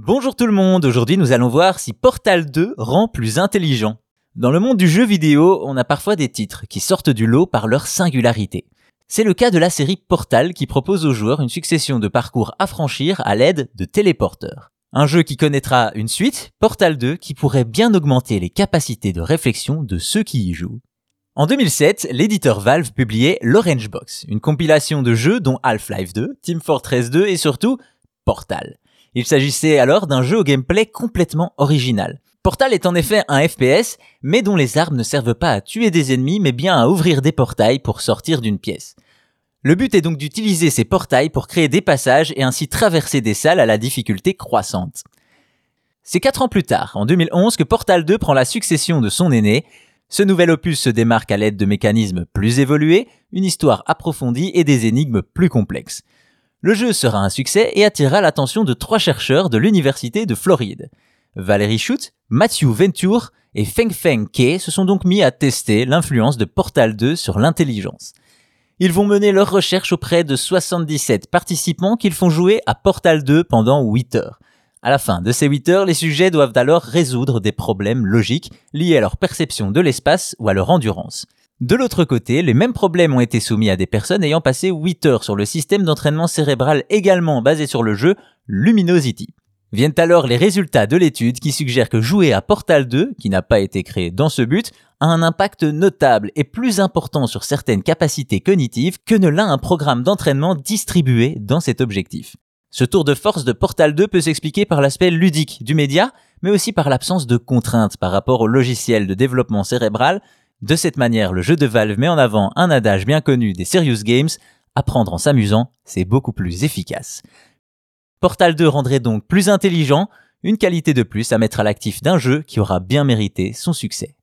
Bonjour tout le monde, aujourd'hui nous allons voir si Portal 2 rend plus intelligent. Dans le monde du jeu vidéo, on a parfois des titres qui sortent du lot par leur singularité. C'est le cas de la série Portal qui propose aux joueurs une succession de parcours à franchir à l'aide de téléporteurs. Un jeu qui connaîtra une suite, Portal 2, qui pourrait bien augmenter les capacités de réflexion de ceux qui y jouent. En 2007, l'éditeur Valve publiait l'Orange Box, une compilation de jeux dont Half-Life 2, Team Fortress 2 et surtout Portal. Il s'agissait alors d'un jeu au gameplay complètement original. Portal est en effet un FPS, mais dont les armes ne servent pas à tuer des ennemis, mais bien à ouvrir des portails pour sortir d'une pièce. Le but est donc d'utiliser ces portails pour créer des passages et ainsi traverser des salles à la difficulté croissante. C'est quatre ans plus tard, en 2011, que Portal 2 prend la succession de son aîné. Ce nouvel opus se démarque à l'aide de mécanismes plus évolués, une histoire approfondie et des énigmes plus complexes. Le jeu sera un succès et attirera l'attention de trois chercheurs de l'Université de Floride. Valérie Schutt, Matthew Venture et Feng Feng Ke se sont donc mis à tester l'influence de Portal 2 sur l'intelligence. Ils vont mener leurs recherches auprès de 77 participants qu'ils font jouer à Portal 2 pendant 8 heures. À la fin de ces 8 heures, les sujets doivent alors résoudre des problèmes logiques liés à leur perception de l'espace ou à leur endurance. De l'autre côté, les mêmes problèmes ont été soumis à des personnes ayant passé 8 heures sur le système d'entraînement cérébral également basé sur le jeu Luminosity. Viennent alors les résultats de l'étude qui suggèrent que jouer à Portal 2, qui n'a pas été créé dans ce but, a un impact notable et plus important sur certaines capacités cognitives que ne l'a un programme d'entraînement distribué dans cet objectif. Ce tour de force de Portal 2 peut s'expliquer par l'aspect ludique du média, mais aussi par l'absence de contraintes par rapport au logiciel de développement cérébral de cette manière, le jeu de Valve met en avant un adage bien connu des Serious Games, apprendre en s'amusant, c'est beaucoup plus efficace. Portal 2 rendrait donc plus intelligent, une qualité de plus à mettre à l'actif d'un jeu qui aura bien mérité son succès.